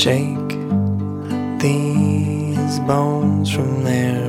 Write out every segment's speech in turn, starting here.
shake these bones from their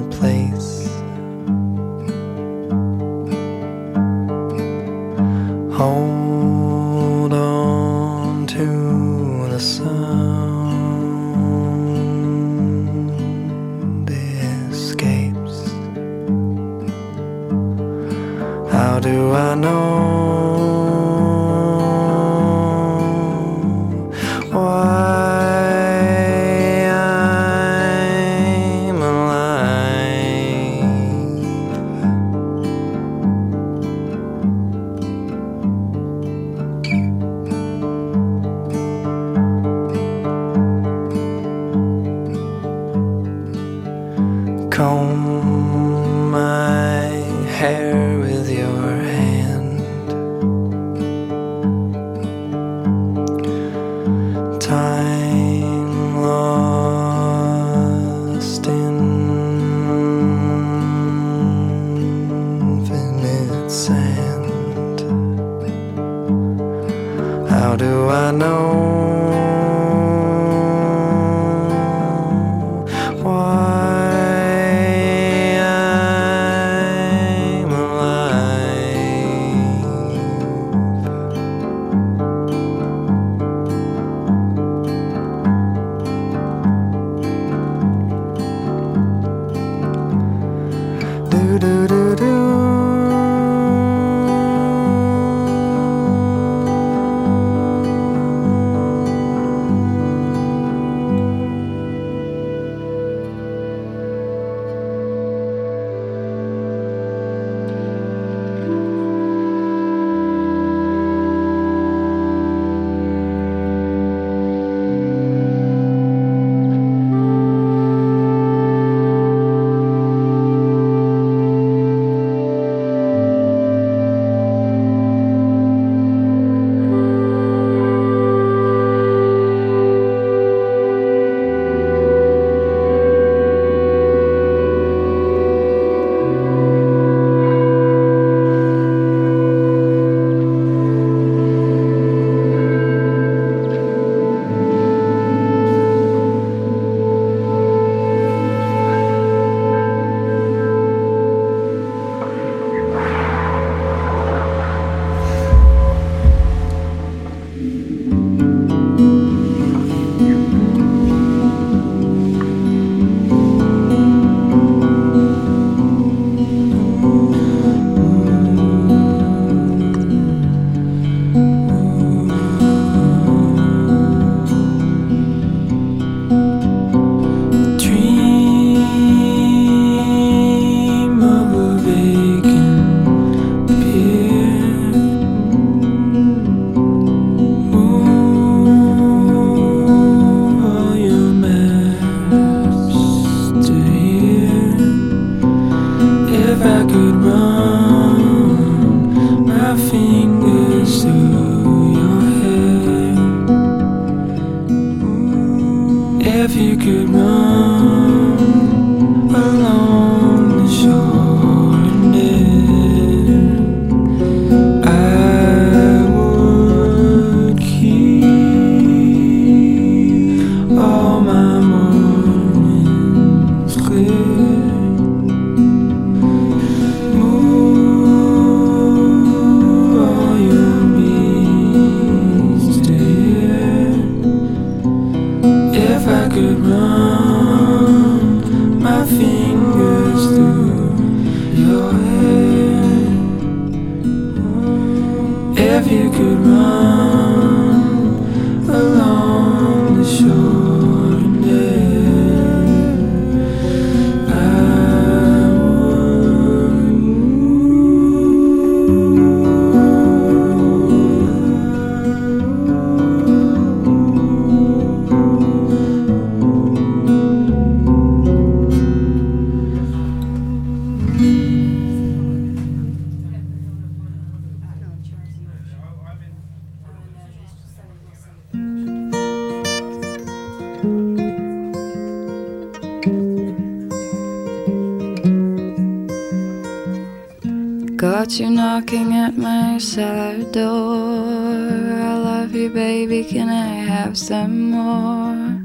cellar door. I love you, baby. Can I have some more?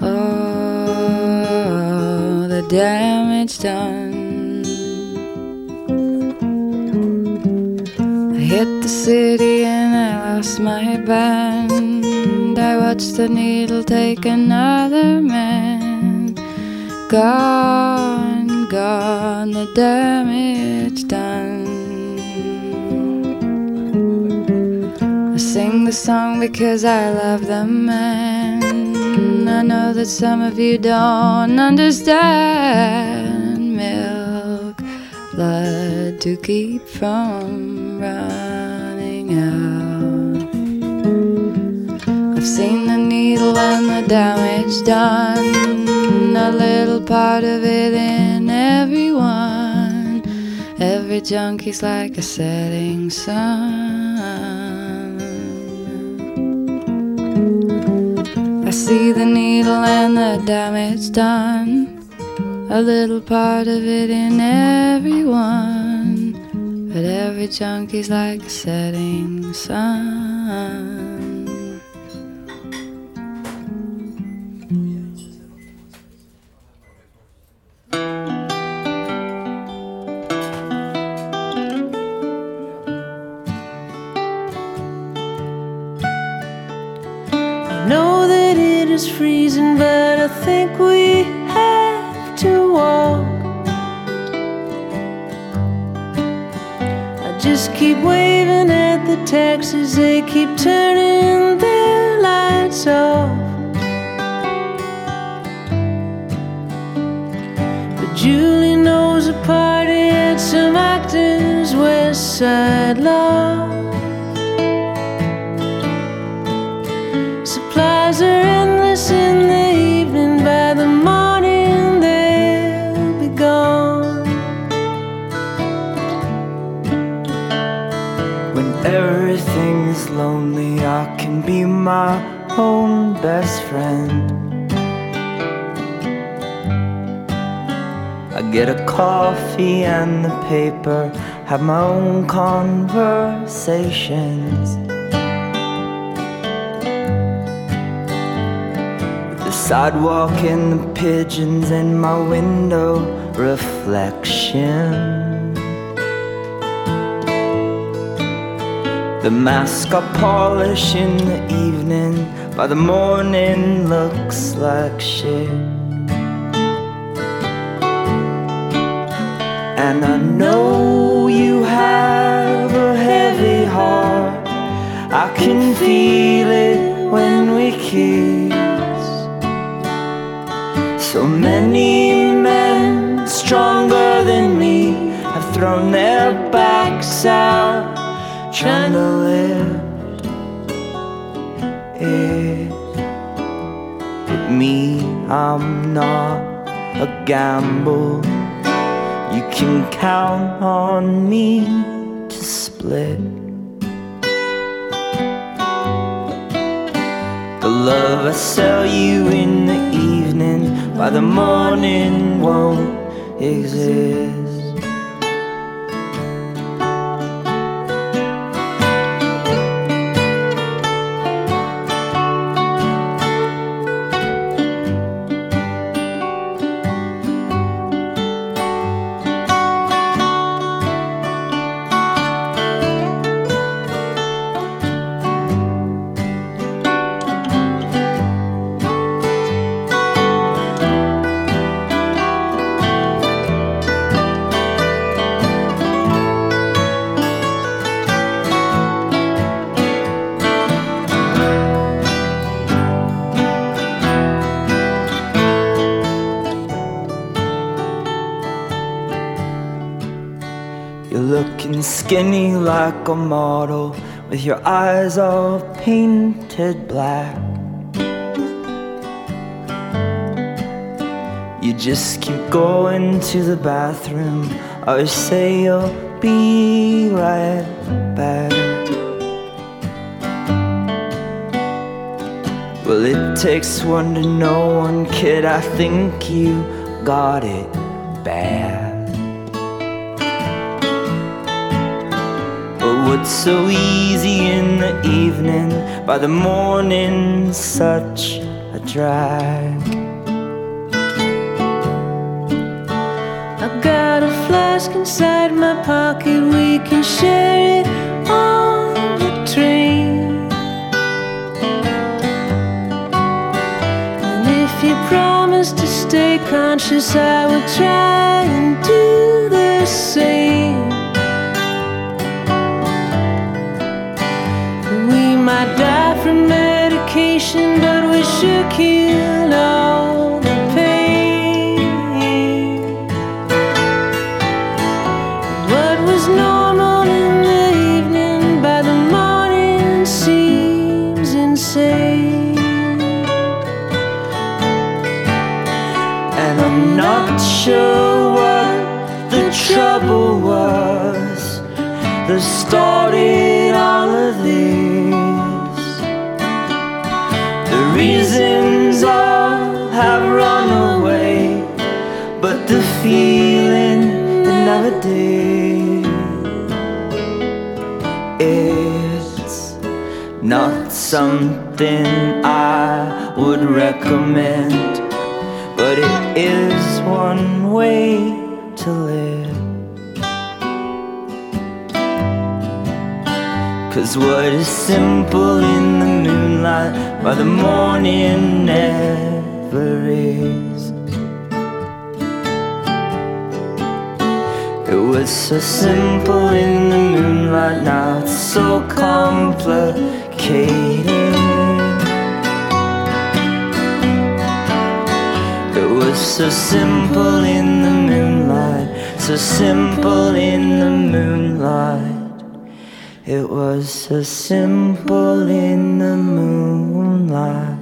Oh, the damage done. I hit the city and I lost my band. I watched the needle take another man. Gone, gone, the damage song because I love the man. I know that some of you don't understand milk, blood to keep from running out. I've seen the needle and the damage done, a little part of it in everyone. Every junkie's like a setting sun. See the needle and the damage done. A little part of it in everyone. But every junkie's like a setting sun. Have my own conversations. With the sidewalk and the pigeons in my window reflection. The mask I polish in the evening, by the morning looks like shit. And I know can feel it when we kiss. So many men stronger than me have thrown their backs out, trying to lift it. But me, I'm not a gamble. You can count on me to split. Love I sell you in the evening by the morning won't exist. Skinny like a model with your eyes all painted black. You just keep going to the bathroom, or say you'll be right back. Well, it takes one to know one, kid. I think you got it bad. What's so easy in the evening, by the morning, such a drag. I got a flask inside my pocket, we can share it on the train. And if you promise to stay conscious, I will try and do the same. Might die from medication, but we sure kill all the pain. What was normal in the evening by the morning seems insane. And I'm not sure what the trouble was The started It's not something I would recommend but it is one way to live. Cause what is simple in the moonlight by the morning never is. It was so simple in the moonlight, now it's so complicated. It was so simple in the moonlight, so simple in the moonlight. It was so simple in the moonlight.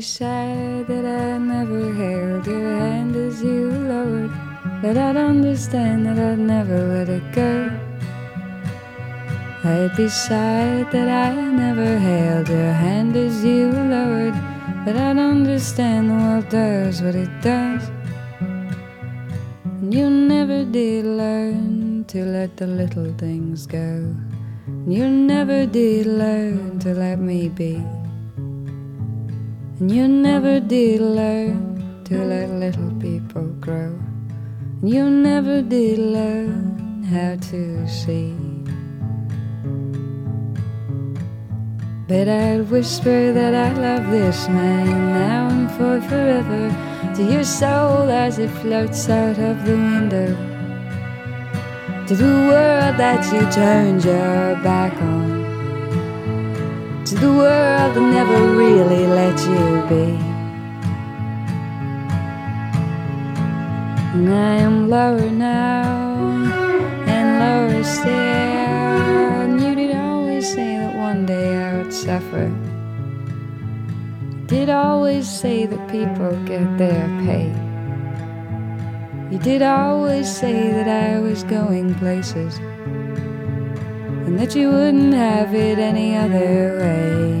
Sad that I never held your hand as you lowered, that I'd understand that I'd never let it go. I'd be sad that I never held your hand as you lowered, But I don't understand the world does what it does. And you never did learn to let the little things go. And you never did learn to let me be. And you never did learn to let little people grow. And you never did learn how to see. But I'd whisper that I love this man now and for forever to your soul as it floats out of the window. To the world that you turned your back on. To the world that never really let you be. And I am lower now and lower still. And you did always say that one day I would suffer. You did always say that people get their pay. You did always say that I was going places and that you wouldn't have it any other way.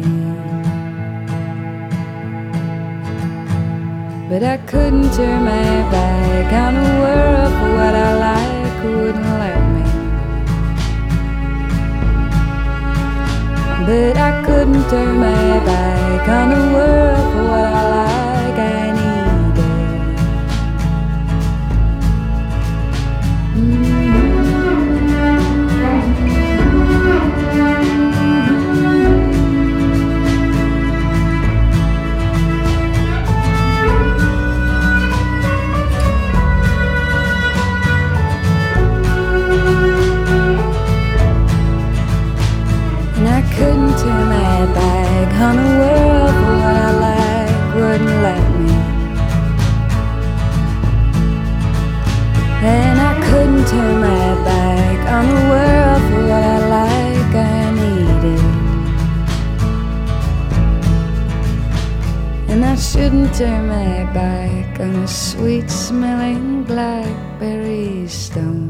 But I couldn't turn my back on a world for what I like wouldn't let me. But I couldn't turn my back on a world for what I like And I couldn't turn my back on the world for what I like I needed. And I shouldn't turn my back on a sweet smelling blackberry stone.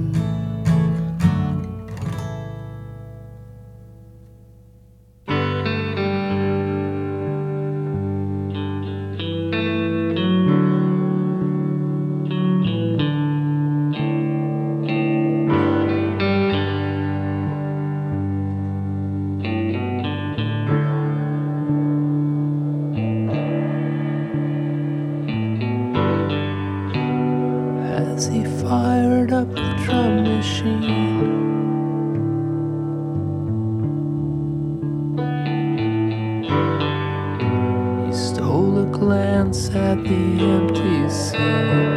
Glance at the empty seats.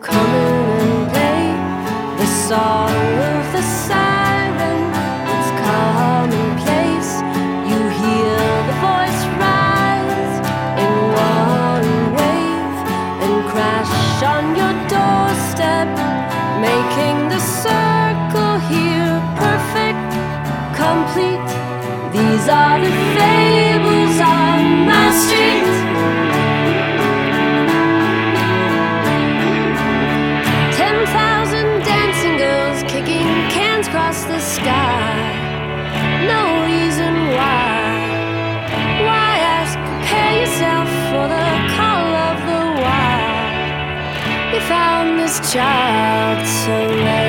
Come in and play the song of the siren. It's commonplace. You hear the voice rise in one wave and crash on your doorstep, making the circle here perfect, complete. These are the fables on my street. found this child so late.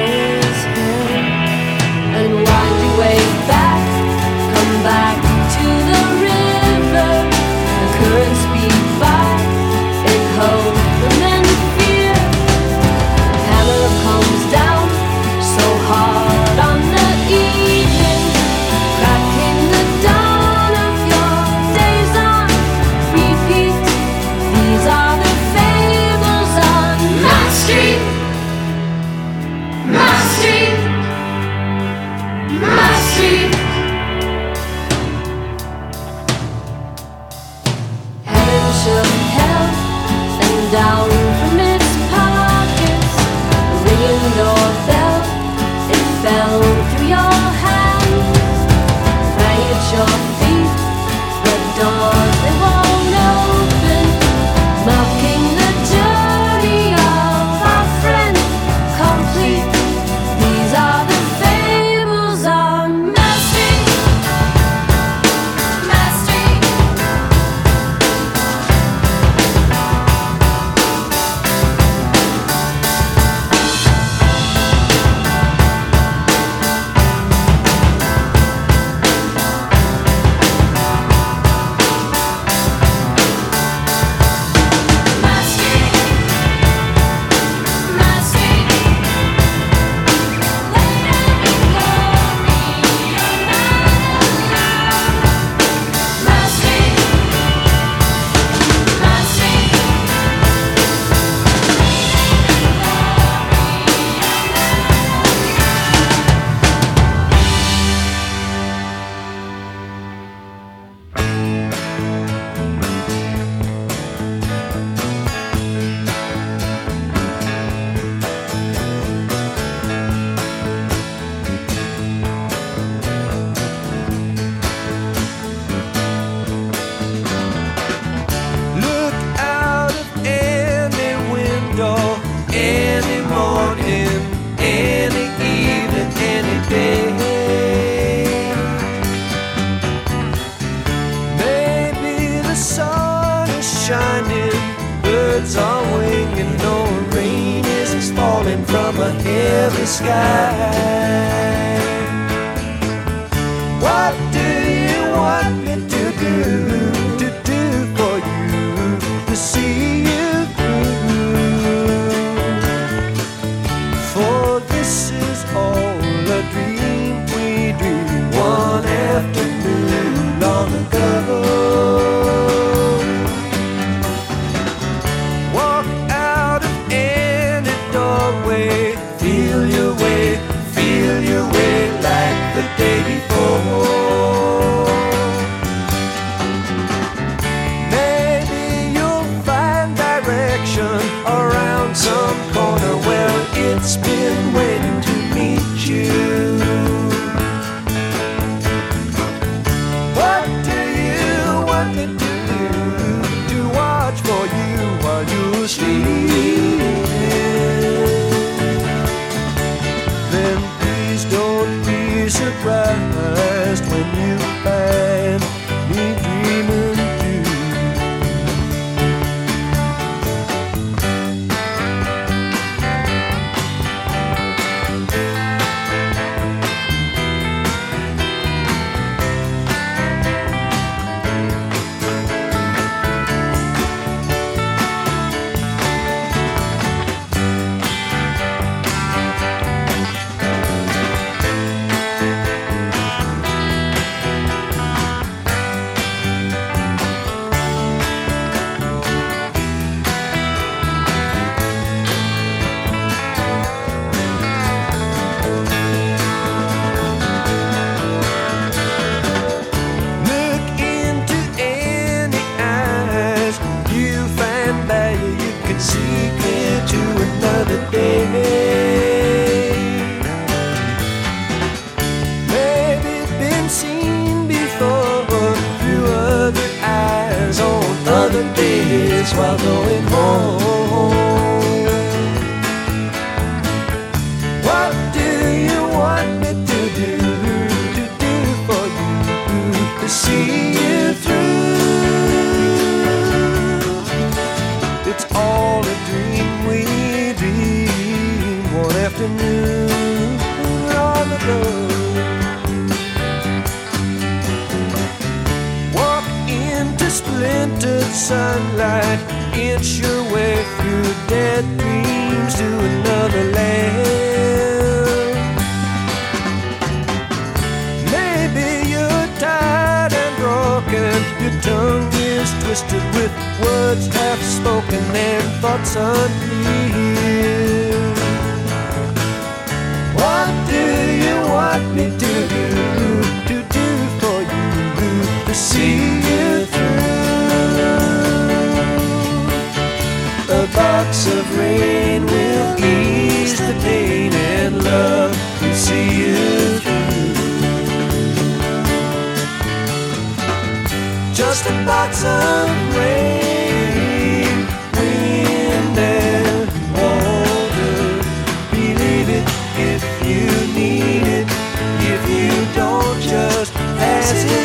the sky. Just a box of rain, pass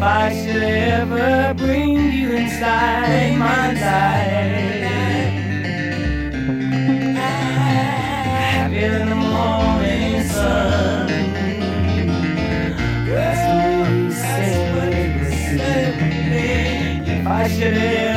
I should ever bring you inside day.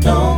don't